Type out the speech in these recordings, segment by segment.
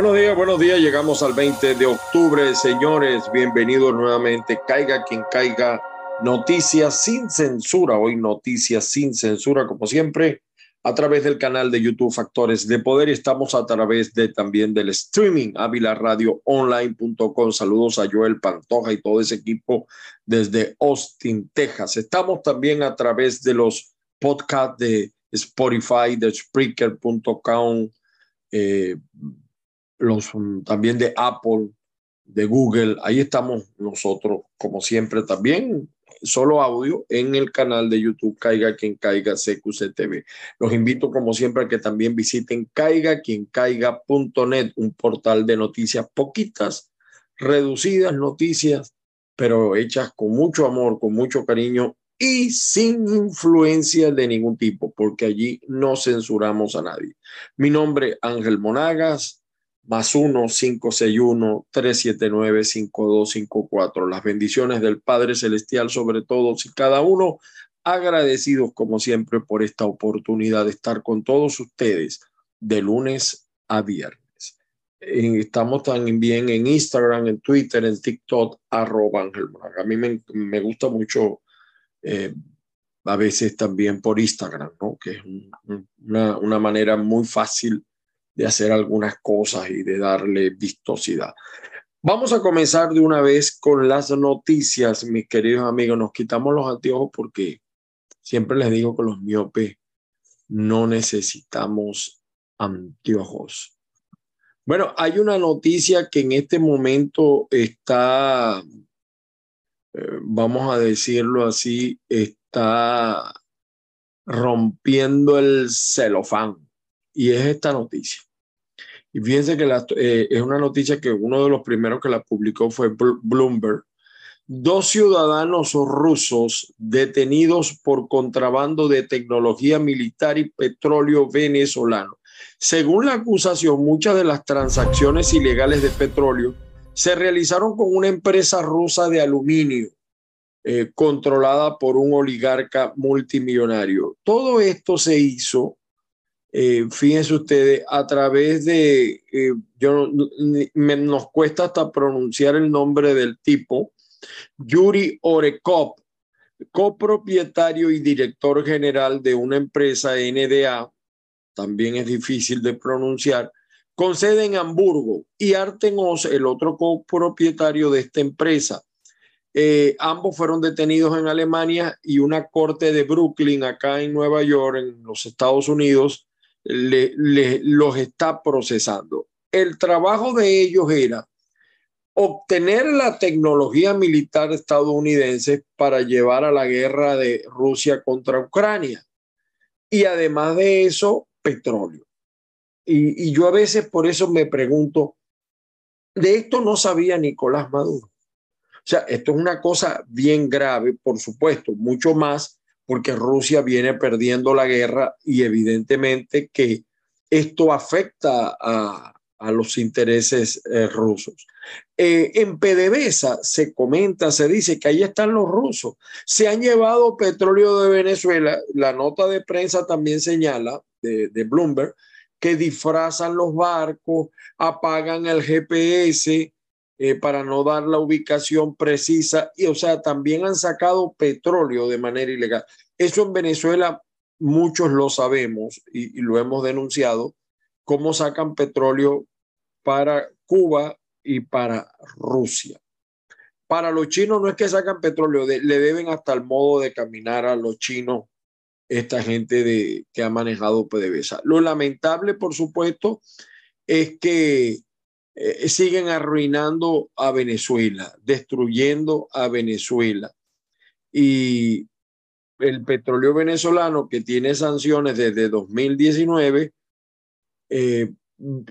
Buenos días, buenos días. Llegamos al 20 de octubre, señores. Bienvenidos nuevamente. Caiga quien caiga. Noticias sin censura. Hoy noticias sin censura, como siempre, a través del canal de YouTube Factores de Poder. Estamos a través de también del streaming avilaradioonline.com. Saludos a Joel Pantoja y todo ese equipo desde Austin, Texas. Estamos también a través de los podcasts de Spotify, de Spreaker.com. los mm, también de Apple, de Google. Ahí estamos nosotros, como siempre, también solo audio en el canal de YouTube Caiga quien caiga CQCTV. Los invito, como siempre, a que también visiten caiga quien caiga.net, un portal de noticias poquitas, reducidas noticias, pero hechas con mucho amor, con mucho cariño y sin influencia de ningún tipo, porque allí no censuramos a nadie. Mi nombre, Ángel Monagas más 1-561-379-5254. Las bendiciones del Padre Celestial sobre todos y cada uno, agradecidos como siempre por esta oportunidad de estar con todos ustedes de lunes a viernes. Estamos también en Instagram, en Twitter, en TikTok, arroba Ángel A mí me, me gusta mucho, eh, a veces también por Instagram, ¿no? que es una, una manera muy fácil de hacer algunas cosas y de darle vistosidad. Vamos a comenzar de una vez con las noticias, mis queridos amigos. Nos quitamos los anteojos porque siempre les digo que los miopes no necesitamos anteojos. Bueno, hay una noticia que en este momento está, eh, vamos a decirlo así, está rompiendo el celofán. Y es esta noticia. Y fíjense que eh, es una noticia que uno de los primeros que la publicó fue Bloomberg. Dos ciudadanos rusos detenidos por contrabando de tecnología militar y petróleo venezolano. Según la acusación, muchas de las transacciones ilegales de petróleo se realizaron con una empresa rusa de aluminio eh, controlada por un oligarca multimillonario. Todo esto se hizo eh, fíjense ustedes, a través de, eh, yo, nos cuesta hasta pronunciar el nombre del tipo, Yuri Orekov, copropietario y director general de una empresa NDA, también es difícil de pronunciar, con sede en Hamburgo, y Arten el otro copropietario de esta empresa. Eh, ambos fueron detenidos en Alemania y una corte de Brooklyn, acá en Nueva York, en los Estados Unidos, le, los está procesando. El trabajo de ellos era obtener la tecnología militar estadounidense para llevar a la guerra de Rusia contra Ucrania. Y además de eso, petróleo. Y, y, yo a veces por eso me pregunto, de esto no sabía Nicolás Maduro. O sea, esto es una cosa bien grave, por supuesto, mucho más porque Rusia viene perdiendo la guerra y evidentemente que esto afecta a, los intereses eh, rusos. Eh, en PDVSA se comenta, se dice que ahí están los rusos. Se han llevado petróleo de Venezuela. La nota de prensa también señala, de, de Bloomberg, que disfrazan los barcos, apagan el GPS, eh, para no dar la ubicación precisa y o sea, también han sacado petróleo de manera ilegal. Eso en Venezuela muchos lo sabemos y, lo hemos denunciado, cómo sacan petróleo para Cuba y para Rusia. Para los chinos no es que sacan petróleo, le deben hasta el modo de caminar a los chinos esta gente de, que ha manejado PDVSA. Lo lamentable, por supuesto, es que eh, siguen arruinando a Venezuela, destruyendo a Venezuela. Y el petróleo venezolano, que tiene sanciones desde 2019, eh,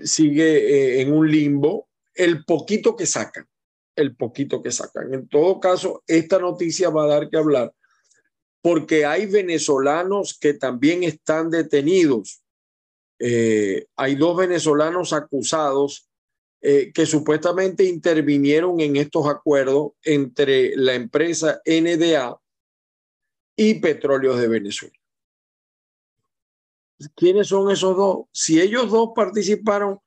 sigue eh, en un limbo. El poquito que sacan, el poquito que sacan. En todo caso, esta noticia va a dar que hablar porque hay venezolanos que también están detenidos. hay dos venezolanos acusados eh, que supuestamente intervinieron en estos acuerdos entre la empresa NDA y Petróleos de Venezuela. ¿Quiénes son esos dos? Si ellos dos participaron,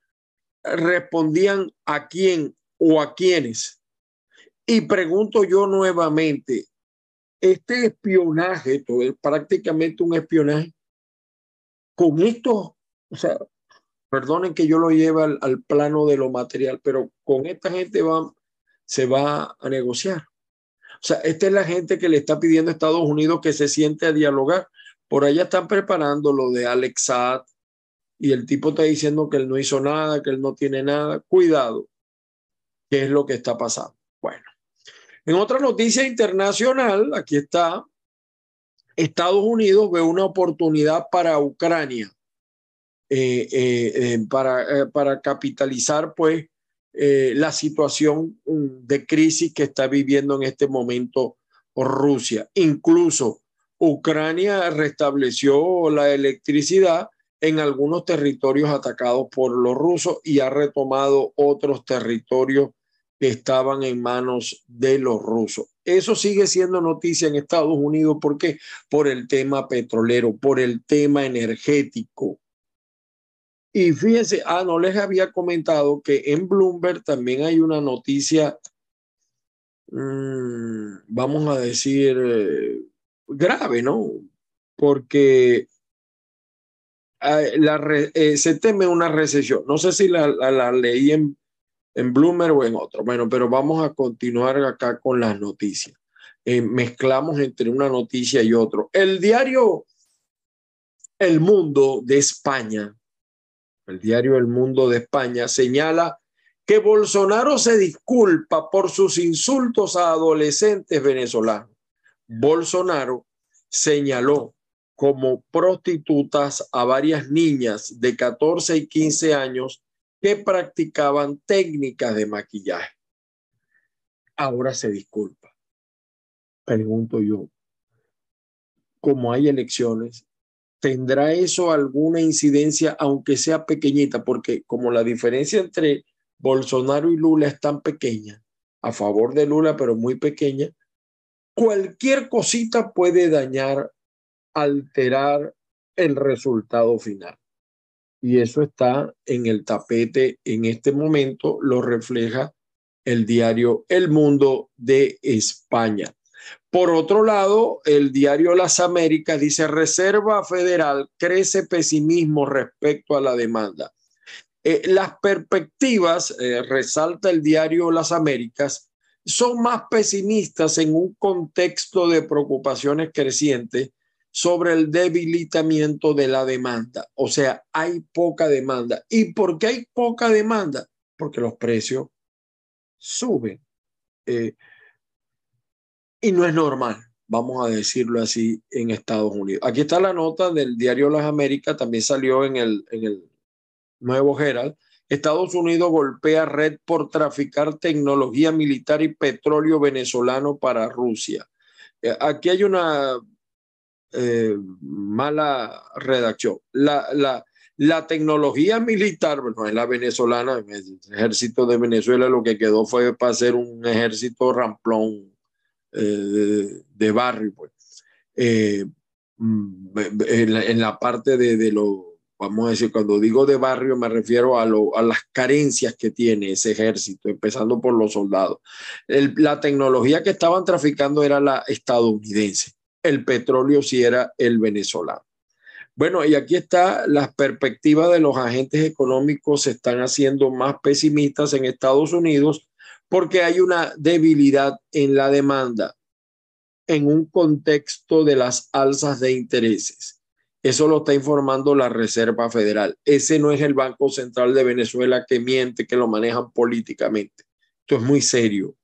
respondían a quién o a quiénes. Y pregunto yo nuevamente, este espionaje, todo es prácticamente un espionaje, con esto, o sea, perdonen que yo lo lleve al, plano de lo material, pero con esta gente se va a negociar. O sea, esta es la gente que le está pidiendo a Estados Unidos que se siente a dialogar. Por allá están preparando lo de Alex y el tipo está diciendo que él no hizo nada, que él no tiene nada. Cuidado, ¿qué es lo que está pasando? Bueno, en otra noticia internacional, aquí está, Estados Unidos ve una oportunidad para Ucrania, para, para capitalizar pues la situación mm, de crisis que está viviendo en este momento Rusia. Incluso Ucrania restableció la electricidad en algunos territorios atacados por los rusos y ha retomado otros territorios que estaban en manos de los rusos. Eso sigue siendo noticia en Estados Unidos. ¿Por qué? Por el tema petrolero, por el tema energético. Y fíjense, ah, no les había comentado que en Bloomberg también hay una noticia, mmm, vamos a decir, eh, grave, ¿no? Porque la eh, se teme una recesión. No sé si la, la, leí en, en Bloomer o en otro. Bueno, pero vamos a continuar acá con las noticias. Eh, mezclamos entre una noticia y otro. El diario El Mundo de España, el diario El Mundo de España, señala que Bolsonaro se disculpa por sus insultos a adolescentes venezolanos. Bolsonaro señaló como prostitutas a varias niñas de 14 y 15 años que practicaban técnicas de maquillaje. Ahora se disculpa. Pregunto yo, como hay elecciones, ¿tendrá eso alguna incidencia, aunque sea pequeñita? Porque como la diferencia entre Bolsonaro y Lula es tan pequeña, a favor de Lula, pero muy pequeña, cualquier cosita puede dañar alterar el resultado final. Y eso está en el tapete en este momento, lo refleja el diario El Mundo de España. Por otro lado, el diario Las Américas dice, Reserva Federal crece pesimismo respecto a la demanda. Eh, las perspectivas, eh, resalta el diario Las Américas, son más pesimistas en un contexto de preocupaciones crecientes sobre el debilitamiento de la demanda. O sea, hay poca demanda. ¿Y por qué hay poca demanda? Porque los precios suben. Eh, y no es normal, vamos a decirlo así, en Estados Unidos. Aquí está la nota del diario Las Américas, también salió en el, en el Nuevo Herald. Estados Unidos golpea red por traficar tecnología militar y petróleo venezolano para Rusia. Eh, aquí hay una eh, mala redacción. La, la, la tecnología militar, bueno, es la venezolana, el ejército de Venezuela lo que quedó fue para hacer un ejército ramplón eh, de, barrio, pues. Eh, mm, en, la, parte de, lo, vamos a decir, cuando digo de barrio me refiero a, lo, a las carencias que tiene ese ejército, empezando por los soldados. la tecnología que estaban traficando era la estadounidense el petróleo si era el venezolano. Bueno, y aquí está las perspectivas de los agentes económicos se están haciendo más pesimistas en Estados Unidos porque hay una debilidad en la demanda en un contexto de las alzas de intereses. Eso lo está informando la Reserva Federal. Ese no es el Banco Central de Venezuela que miente, que lo manejan políticamente. Esto es muy serio.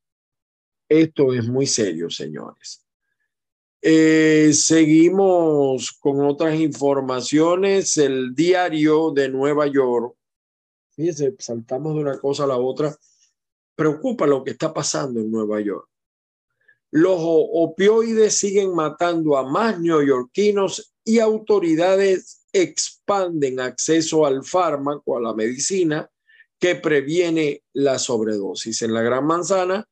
Esto es muy serio, señores. Eh, seguimos con otras informaciones. El diario de Nueva York, fíjense, saltamos de una cosa a la otra. Preocupa lo que está pasando en Nueva York. Los opioides siguen matando a más neoyorquinos y autoridades expanden acceso al fármaco, a la medicina que previene la sobredosis. En la Gran Manzana,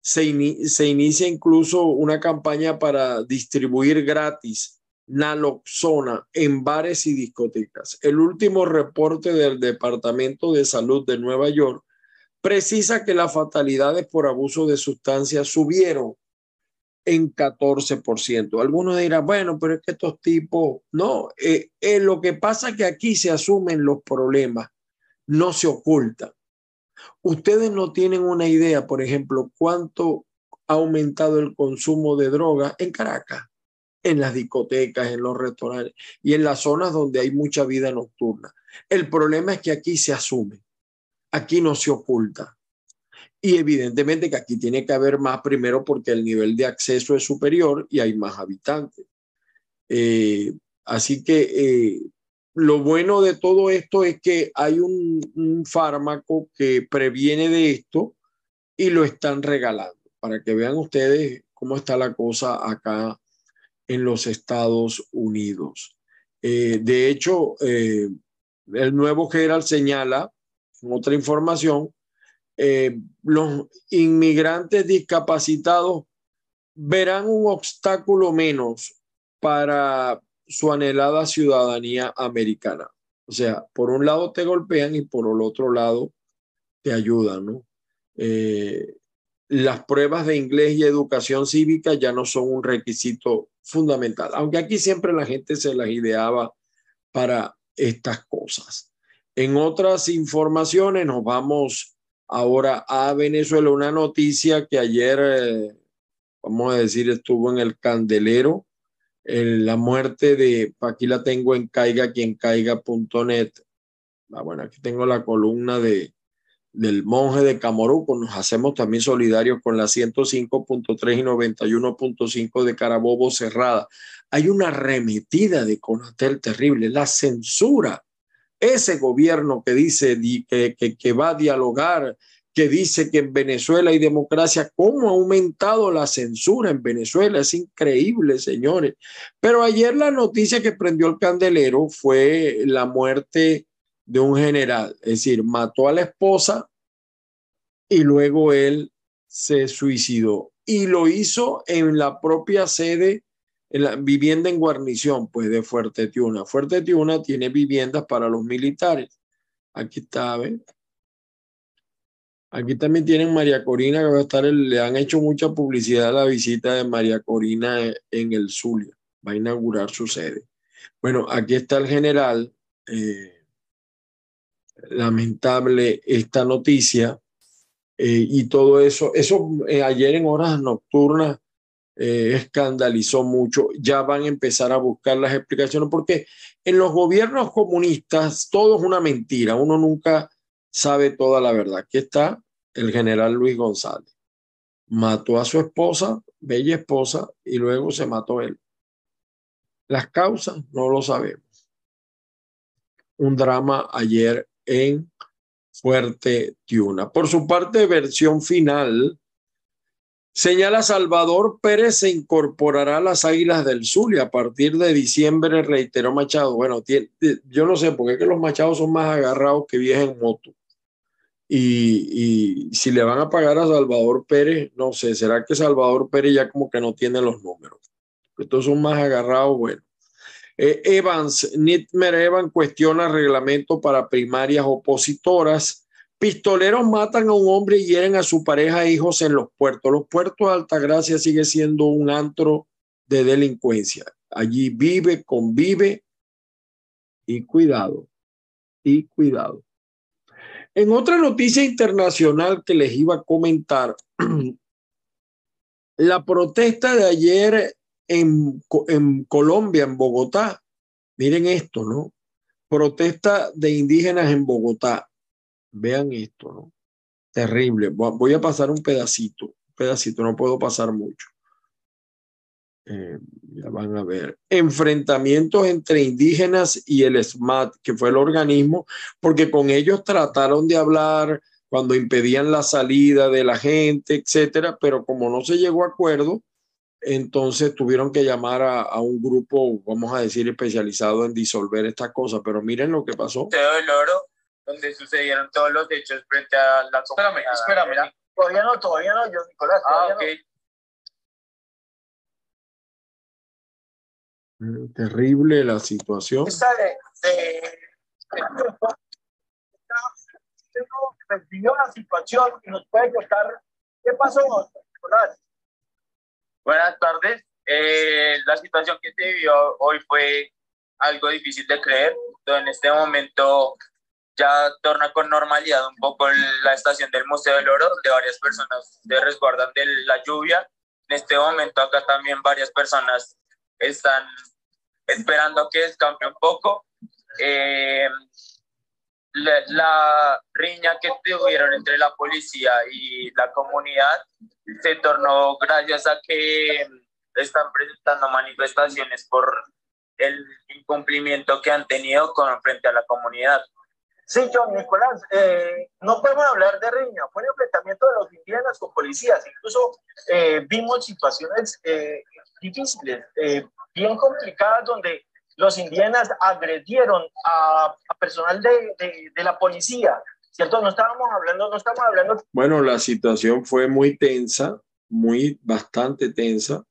se, inicia incluso una campaña para distribuir gratis naloxona en bares y discotecas. El último reporte del Departamento de Salud de Nueva York precisa que las fatalidades por abuso de sustancias subieron en 14%. Algunos dirán, bueno, pero es que estos tipos, no, eh, eh, lo que pasa es que aquí se asumen los problemas, no se ocultan. Ustedes no tienen una idea, por ejemplo, cuánto ha aumentado el consumo de drogas en Caracas en las discotecas, en los restaurantes y en las zonas donde hay mucha vida nocturna. El problema es que aquí se asume, aquí no se oculta. Y evidentemente que aquí tiene que haber más, primero porque el nivel de acceso es superior y hay más habitantes. Eh, así que eh, lo bueno de todo esto es que hay un, fármaco que previene de esto y lo están regalando para que vean ustedes cómo está la cosa acá en los Estados Unidos. Eh, de hecho, el nuevo general señala, otra información, eh, los inmigrantes discapacitados verán un obstáculo menos para su anhelada ciudadanía americana. O sea, por un lado te golpean y por el otro lado te ayudan, ¿no? las pruebas de inglés y educación cívica ya no son un requisito fundamental, aunque aquí siempre la gente se las ideaba para estas cosas. En otras informaciones nos vamos ahora a Venezuela, una noticia que ayer, eh, vamos a decir, estuvo en el candelero, la muerte de, aquí la tengo en caiga quien caiga.net. Ah, bueno, aquí tengo la columna de, del monje de Camoruco. Nos hacemos también solidarios con la 105.3 y 91.5 de Carabobo cerrada. Hay una remetida de Conatel terrible, la censura. Ese gobierno que dice que, va a dialogar, que dice que en Venezuela hay democracia, ¿cómo ha aumentado la censura en Venezuela? Es increíble, señores. Pero ayer la noticia que prendió el candelero fue la muerte de un general, es decir, mató a la esposa y luego él se suicidó. Y lo hizo en la propia sede, vivienda en guarnición, pues de Fuerte Tiuna. Fuerte Tiuna tiene viviendas para los militares. Aquí está, ¿ven? Aquí también tienen María Corina, que va a estar, le han hecho mucha publicidad a la visita de María Corina en el Zulia. Va a inaugurar su sede. Bueno, aquí está el general. Eh, lamentable esta noticia eh, y todo eso. Eso eh, ayer en horas nocturnas eh, escandalizó mucho. Ya van a empezar a buscar las explicaciones porque en los gobiernos comunistas todo es una mentira. Uno nunca sabe toda la verdad. Aquí está el general Luis González. Mató a su esposa, bella esposa, y luego se mató él. Las causas no lo sabemos. Un drama ayer en Fuerte Tiuna. Por su parte, versión final, señala Salvador Pérez se incorporará a las Águilas del Zulia a partir de diciembre, reiteró Machado. Bueno, yo no sé, porque es que los Machados son más agarrados que viajan en moto. Y, y, si le van a pagar a Salvador Pérez, no sé, ¿será que Salvador Pérez ya como que no tiene los números? Estos son más agarrados, bueno. Eh, Evans, Nitmer Evans cuestiona reglamento para primarias opositoras. Pistoleros matan a un hombre y hieren a su pareja e hijos en los puertos. Los puertos de Altagracia sigue siendo un antro de delincuencia. Allí vive, convive y cuidado, y cuidado. En otra noticia internacional que les iba a comentar, la protesta de ayer en, en Colombia, en Bogotá. Miren esto, ¿no? Protesta de indígenas en Bogotá. Vean esto, ¿no? Terrible. Voy a pasar un pedacito, un pedacito, no puedo pasar mucho. Eh, ya van a ver. Enfrentamientos entre indígenas y el SMAT, que fue el organismo, porque con ellos trataron de hablar cuando impedían la salida de la gente, etcétera, pero como no se llegó a acuerdo, entonces tuvieron que llamar a, un grupo, vamos a decir, especializado en disolver estas cosas. Pero miren lo que pasó. Donde sucedieron todos los hechos frente a la Espérame, espérame. Todavía no, todavía no, yo, Nicolás. Ah, ok. Mm, Terrible la situación. Esta de, de, de- vivió la situación y nos puede contar qué pasó, Nicolás. Buenas tardes. Eh, la situación que se vivió hoy fue algo difícil de creer. En este momento ya torna con normalidad un poco la estación del Museo del Oro, donde varias personas se resguardan de la lluvia. En este momento acá también varias personas están esperando que descampe un poco. Eh, la, la riña que tuvieron entre la policía y la comunidad se tornó gracias a que están presentando manifestaciones por el incumplimiento que han tenido con frente a la comunidad. Sí, John, Nicolás, eh, no podemos hablar de riña, fue el enfrentamiento de los indígenas con policías, incluso eh, vimos situaciones eh, difíciles, eh, bien complicadas, donde los indígenas agredieron a, a personal de, de, de, la policía, ¿cierto? No estábamos hablando, no estamos hablando. Bueno, la situación fue muy tensa, muy, bastante tensa,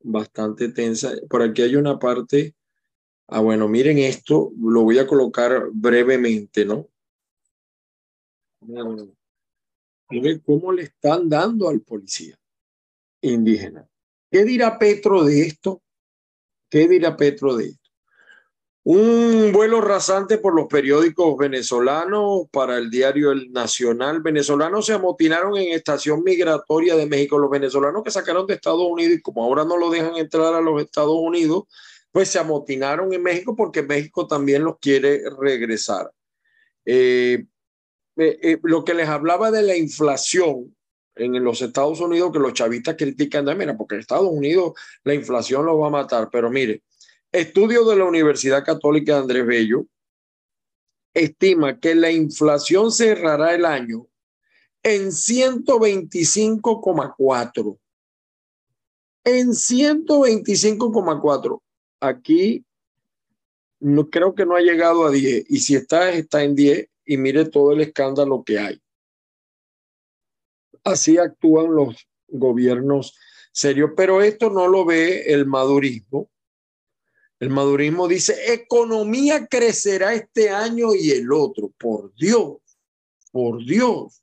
bastante tensa. Por aquí hay una parte Ah, bueno, miren esto, lo voy a colocar brevemente, ¿no? Miren cómo le están dando al policía indígena. ¿Qué dirá Petro de esto? ¿Qué dirá Petro de esto? Un vuelo rasante por los periódicos venezolanos para el diario El Nacional. Venezolanos se amotinaron en estación migratoria de México. Los venezolanos que sacaron de Estados Unidos y como ahora no lo dejan entrar a los Estados Unidos, pues se amotinaron en México porque México también los quiere regresar. Eh, eh, eh, lo que les hablaba de la inflación en los Estados Unidos, que los chavistas critican, de, mira, porque en Estados Unidos la inflación los va a matar, pero mire, estudio de la Universidad Católica de Andrés Bello estima que la inflación cerrará el año en 125,4. En 125,4 aquí no creo que no ha llegado a 10 y si está está en 10 y mire todo el escándalo que hay. Así actúan los gobiernos serios, pero esto no lo ve el madurismo. El madurismo dice, economía crecerá este año y el otro. Por Dios, por Dios.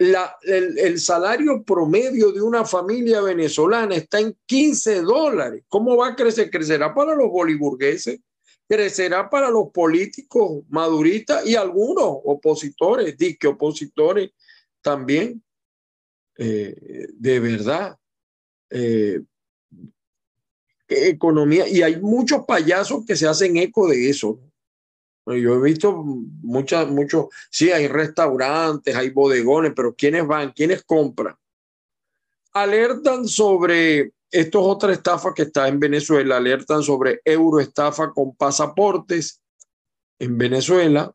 El, salario promedio de una familia venezolana está en 15 dólares. ¿Cómo va a crecer? Crecerá para los boliburgueses, crecerá para los políticos maduristas y algunos opositores, disque opositores también. Eh, de verdad. Eh, economía, y hay muchos payasos que se hacen eco de eso. Yo he visto muchas, muchos, sí, hay restaurantes, hay bodegones, pero ¿quiénes van? ¿Quiénes compran? Alertan sobre, esto es otra estafa que está en Venezuela, alertan sobre euroestafa con pasaportes en Venezuela.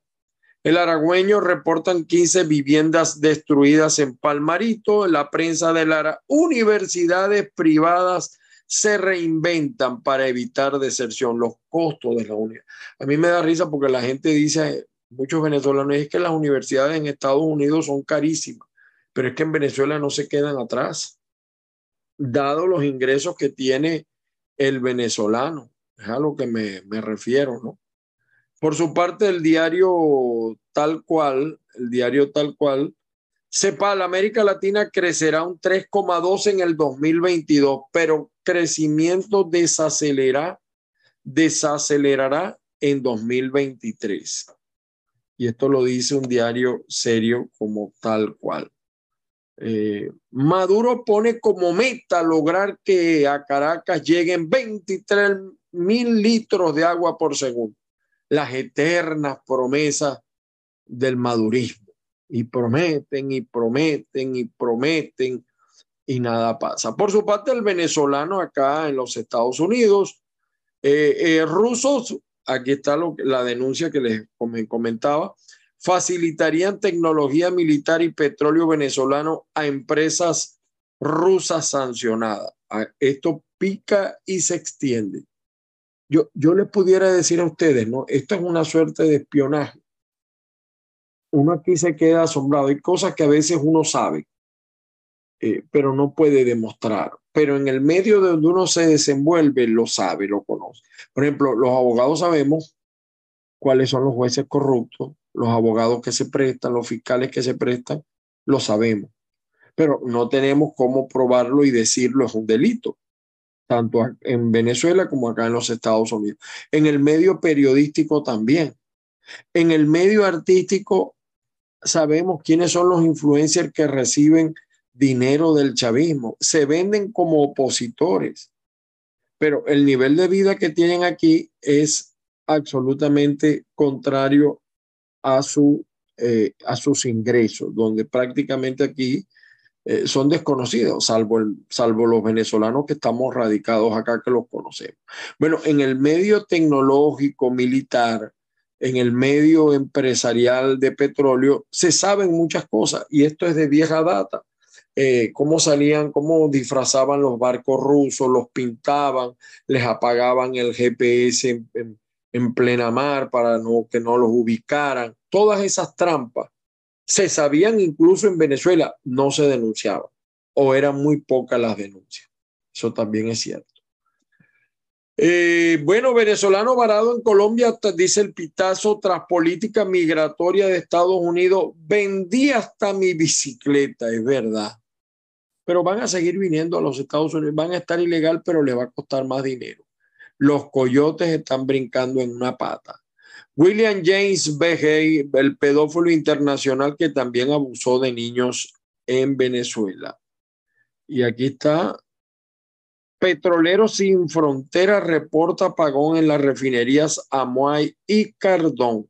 El aragüeño reportan 15 viviendas destruidas en Palmarito. La prensa de Lara, universidades privadas se reinventan para evitar deserción, los costos de la universidad. A mí me da risa porque la gente dice, muchos venezolanos, es que las universidades en Estados Unidos son carísimas, pero es que en Venezuela no se quedan atrás, dado los ingresos que tiene el venezolano. Es a lo que me, me refiero, ¿no? Por su parte, el diario tal cual, el diario tal cual, sepa, la América Latina crecerá un 3,2 en el 2022, pero crecimiento desacelerará, desacelerará en 2023. Y esto lo dice un diario serio como tal cual. Eh, Maduro pone como meta lograr que a Caracas lleguen 23 mil litros de agua por segundo. Las eternas promesas del madurismo. Y prometen y prometen y prometen y nada pasa. Por su parte, el venezolano acá en los Estados Unidos, eh, eh, rusos, aquí está la denuncia que les comentaba, facilitarían tecnología militar y petróleo venezolano a empresas rusas sancionadas. Esto pica y se extiende. Yo, yo les pudiera decir a ustedes, ¿no? Esto es una suerte de espionaje. Uno aquí se queda asombrado. Hay cosas que a veces uno sabe eh, pero no puede demostrar. Pero en el medio de donde uno se desenvuelve, lo sabe, lo conoce. Por ejemplo, los abogados sabemos cuáles son los jueces corruptos, los abogados que se prestan, los fiscales que se prestan, lo sabemos. Pero no tenemos cómo probarlo y decirlo es un delito, tanto en Venezuela como acá en los Estados Unidos. En el medio periodístico también. En el medio artístico sabemos quiénes son los influencers que reciben dinero del chavismo. Se venden como opositores, pero el nivel de vida que tienen aquí es absolutamente contrario a, su, eh, a sus ingresos, donde prácticamente aquí eh, son desconocidos, salvo, salvo los venezolanos que estamos radicados acá que los conocemos. Bueno, en el medio tecnológico, militar, en el medio empresarial de petróleo, se saben muchas cosas y esto es de vieja data. Eh, cómo salían, cómo disfrazaban los barcos rusos, los pintaban, les apagaban el GPS en, en plena mar para que no los ubicaran. Todas esas trampas se sabían incluso en Venezuela, no se denunciaban o eran muy pocas las denuncias. Eso también es cierto. Eh, bueno, venezolano varado en Colombia, dice el Pitazo, tras política migratoria de Estados Unidos, vendí hasta mi bicicleta, es verdad. Pero van a seguir viniendo a los Estados Unidos, van a estar ilegal, pero le va a costar más dinero los coyotes están brincando en una pata. William James Begay, el pedófilo internacional que también abusó de niños en Venezuela. Y aquí está. Petroleros Sin Fronteras reporta apagón en las refinerías Amuay y Cardón.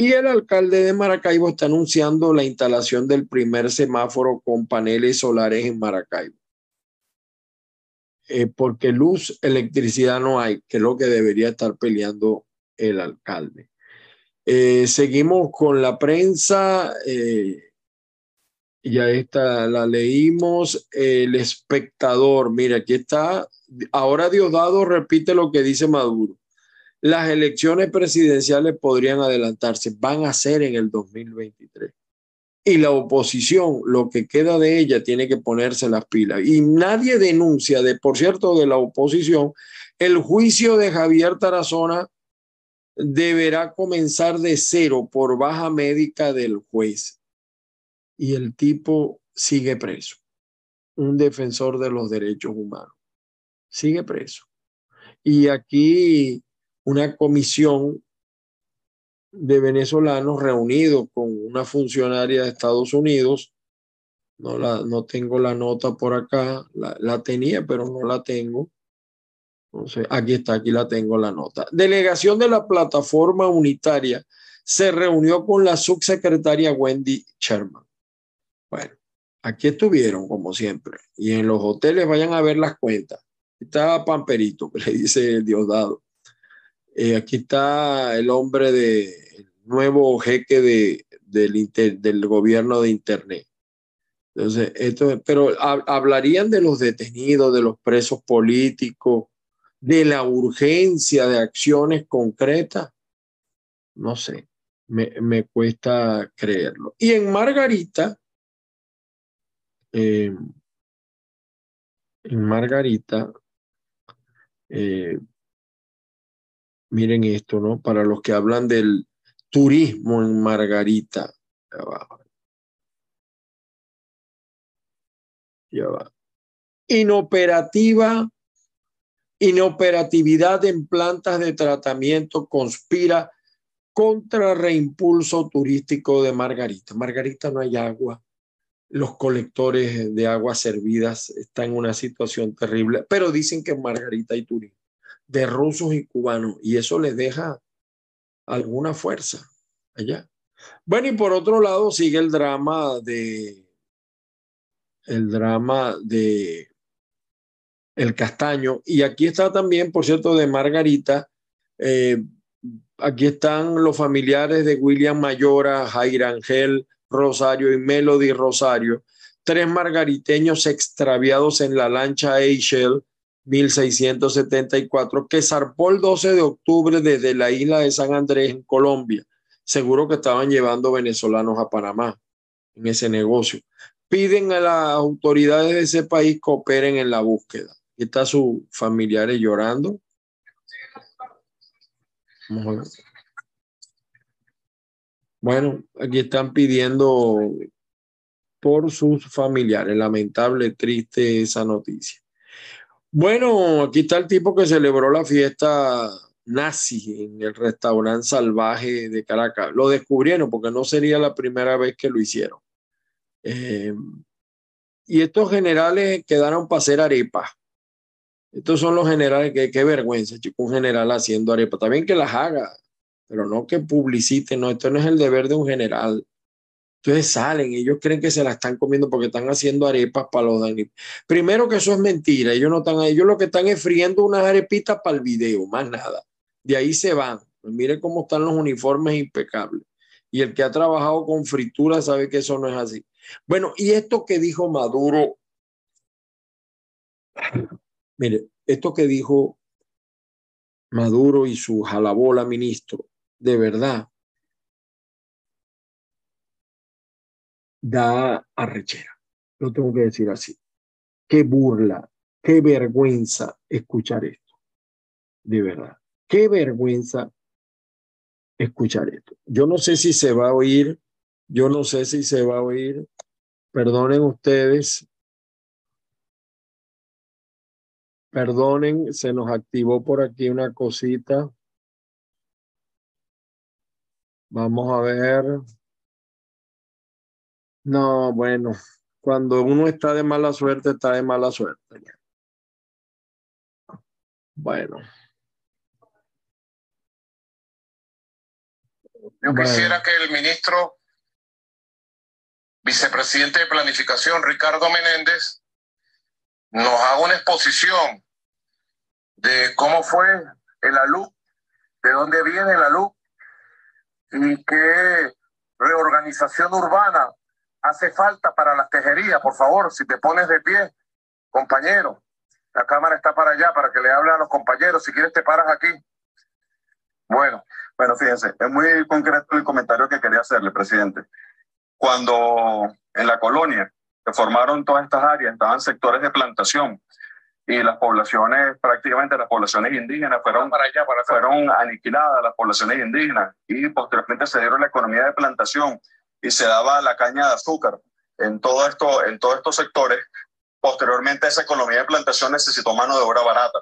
Y el alcalde de Maracaibo está anunciando la instalación del primer semáforo con paneles solares en Maracaibo. Eh, porque luz, electricidad no hay, que es lo que debería estar peleando el alcalde. Eh, seguimos con la prensa. Eh, ya esta la leímos. El espectador, mira, aquí está. Ahora Diosdado repite lo que dice Maduro. Las elecciones presidenciales podrían adelantarse, van a ser en el 2023 y la oposición, lo que queda de ella, tiene que ponerse las pilas. Y nadie denuncia, de por cierto, de la oposición, el juicio de Javier Tarazona deberá comenzar de cero por baja médica del juez. Y el tipo sigue preso, un defensor de los derechos humanos. Sigue preso. Y aquí una comisión de venezolanos reunidos con una funcionaria de Estados Unidos. No, la, no tengo la nota por acá, la, tenía, pero no la tengo. Entonces, aquí está, aquí la tengo la nota. Delegación de la plataforma unitaria se reunió con la subsecretaria Wendy Sherman. Bueno, aquí estuvieron, como siempre, y en los hoteles vayan a ver las cuentas. Está Pamperito, le dice Diosdado. Eh, aquí está el hombre de nuevo jeque de, del, gobierno de Internet. Entonces, esto, pero hablarían de los detenidos, de los presos políticos, de la urgencia de acciones concretas. No sé, me, me cuesta creerlo. Y en Margarita, eh, en Margarita, eh, miren esto, ¿no? Para los que hablan del turismo en Margarita. Ya va. Inoperativa, inoperatividad en plantas de tratamiento conspira contra reimpulso turístico de Margarita. Margarita no hay agua. Los colectores de aguas servidas están en una situación terrible, pero dicen que en Margarita hay turismo de rusos y cubanos y eso les deja alguna fuerza allá. Bueno, y por otro lado sigue el drama de el drama de el castaño y aquí está también, por cierto, de Margarita. Eh, aquí están los familiares de William Mayora, Jair Ángel Rosario y Melody Rosario, tres margariteños extraviados en la lancha Eichel 1674, que zarpó el 12 de octubre desde la isla de San Andrés en Colombia. Seguro que estaban llevando venezolanos a Panamá en ese negocio. piden a las autoridades de ese país que operen en la búsqueda. Aquí está sus familiares llorando. Bueno, aquí están pidiendo por sus familiares. Lamentable, triste esa noticia. Bueno, aquí está el tipo que celebró la fiesta nazi en el restaurante salvaje de Caracas. Lo descubrieron porque no sería la primera vez que lo hicieron. Eh, y estos generales quedaron para hacer arepas. Estos son los generales que qué vergüenza, chico, un general haciendo arepas. También que las haga, pero no que publicite, no, esto no es el deber de un general. Entonces salen, ellos creen que se la están comiendo porque están haciendo arepas para los daños. Primero que eso es mentira, ellos no están, ellos lo que están es friendo unas arepitas para el video, más nada. De ahí se van. Pues mire cómo están los uniformes impecables. Y el que ha trabajado con fritura sabe que eso no es así. Bueno, y esto que dijo Maduro, mire, esto que dijo Maduro y su jalabola ministro, de verdad, da arrechera. Lo tengo que decir así. Qué burla, qué vergüenza escuchar esto. De verdad. Qué vergüenza escuchar esto. Yo no sé si se va a oír, yo no sé si se va a oír. Perdonen ustedes. Perdonen, se nos activó por aquí una cosita. Vamos a ver. No, bueno, cuando uno está de mala suerte, está de mala suerte. Bueno. Yo quisiera que el ministro vicepresidente de Planificación, Ricardo Menéndez, nos haga una exposición de cómo fue el ALU, de dónde viene el ALU y qué reorganización urbana hace falta para las tejerías. Por favor, si te pones de pie, compañero, la cámara está para allá para que le hable a los compañeros. Si quieres, te paras aquí. Bueno. Bueno, fíjense, es muy concreto el comentario que quería hacerle, presidente. Cuando en la colonia se formaron todas estas áreas, estaban sectores de plantación y las poblaciones, prácticamente las poblaciones indígenas fueron, para allá, para fueron aniquiladas, las poblaciones indígenas, y posteriormente se dieron la economía de plantación y se daba la caña de azúcar en, todo esto, en todos estos sectores. Posteriormente esa economía de plantación necesitó mano de obra barata.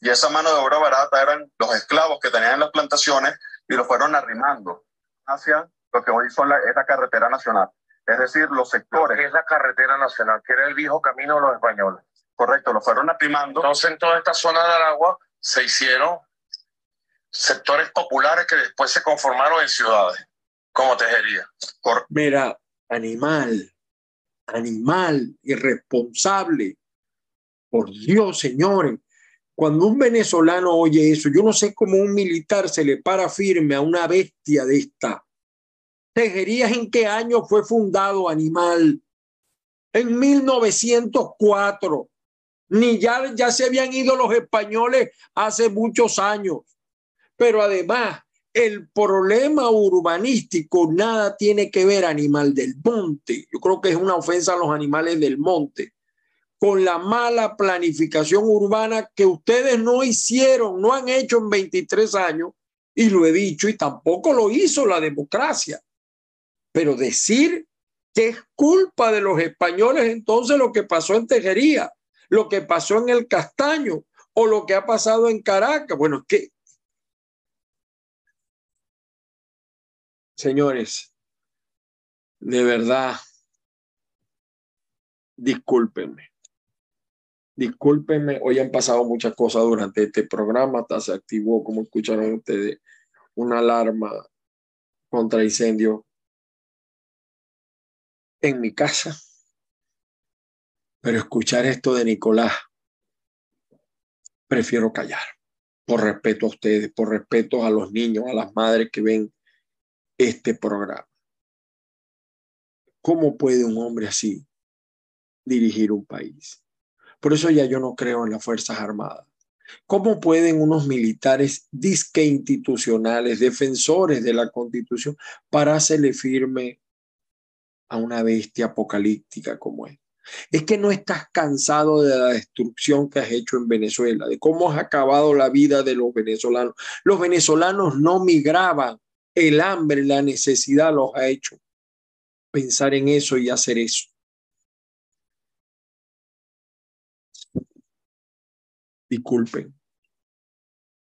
Y esa mano de obra barata eran los esclavos que tenían en las plantaciones y lo fueron arrimando hacia lo que hoy son la, es la carretera nacional. Es decir, los sectores. es la carretera nacional, que era el viejo camino de los españoles. Correcto, lo fueron arrimando. Entonces, en toda esta zona de Aragua se hicieron sectores populares que después se conformaron en ciudades, como Tejería. Por... Mira, animal, animal, irresponsable. Por Dios, señores, cuando un venezolano oye eso, yo no sé cómo un militar se le para firme a una bestia de esta. Tejerías en qué año fue fundado Animal? En 1904. Ni ya, ya se habían ido los españoles hace muchos años. Pero además, el problema urbanístico nada tiene que ver animal del monte. Yo creo que es una ofensa a los animales del monte con la mala planificación urbana que ustedes no hicieron, no han hecho en 23 años, y lo he dicho, y tampoco lo hizo la democracia. Pero decir que es culpa de los españoles entonces lo que pasó en Tejería, lo que pasó en el Castaño o lo que ha pasado en Caracas, bueno, que... Señores, de verdad, discúlpenme Discúlpenme, hoy han pasado muchas cosas durante este programa. Hasta se activó, como escucharon ustedes, una alarma contra incendio en mi casa. Pero escuchar esto de Nicolás, prefiero callar. Por respeto a ustedes, por respeto a los niños, a las madres que ven este programa. ¿Cómo puede un hombre así dirigir un país? Por eso ya yo no creo en las Fuerzas Armadas. ¿Cómo pueden unos militares disque institucionales, defensores de la Constitución, pararse firme a una bestia apocalíptica como él. Es que no estás cansado de la destrucción que has hecho en Venezuela, de cómo has acabado la vida de los venezolanos. Los venezolanos no migraban, el hambre, la necesidad los ha hecho pensar en eso y hacer eso. Disculpen.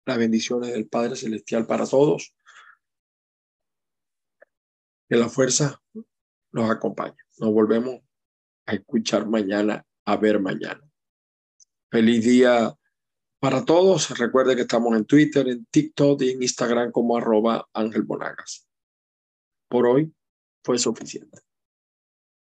Las bendiciones del Padre Celestial para todos. Que la fuerza nos acompañe. Nos volvemos a escuchar mañana, a ver mañana. Feliz día para todos. Recuerde que estamos en Twitter, en TikTok y en Instagram como arroba Ángel Monagas. Por hoy fue suficiente.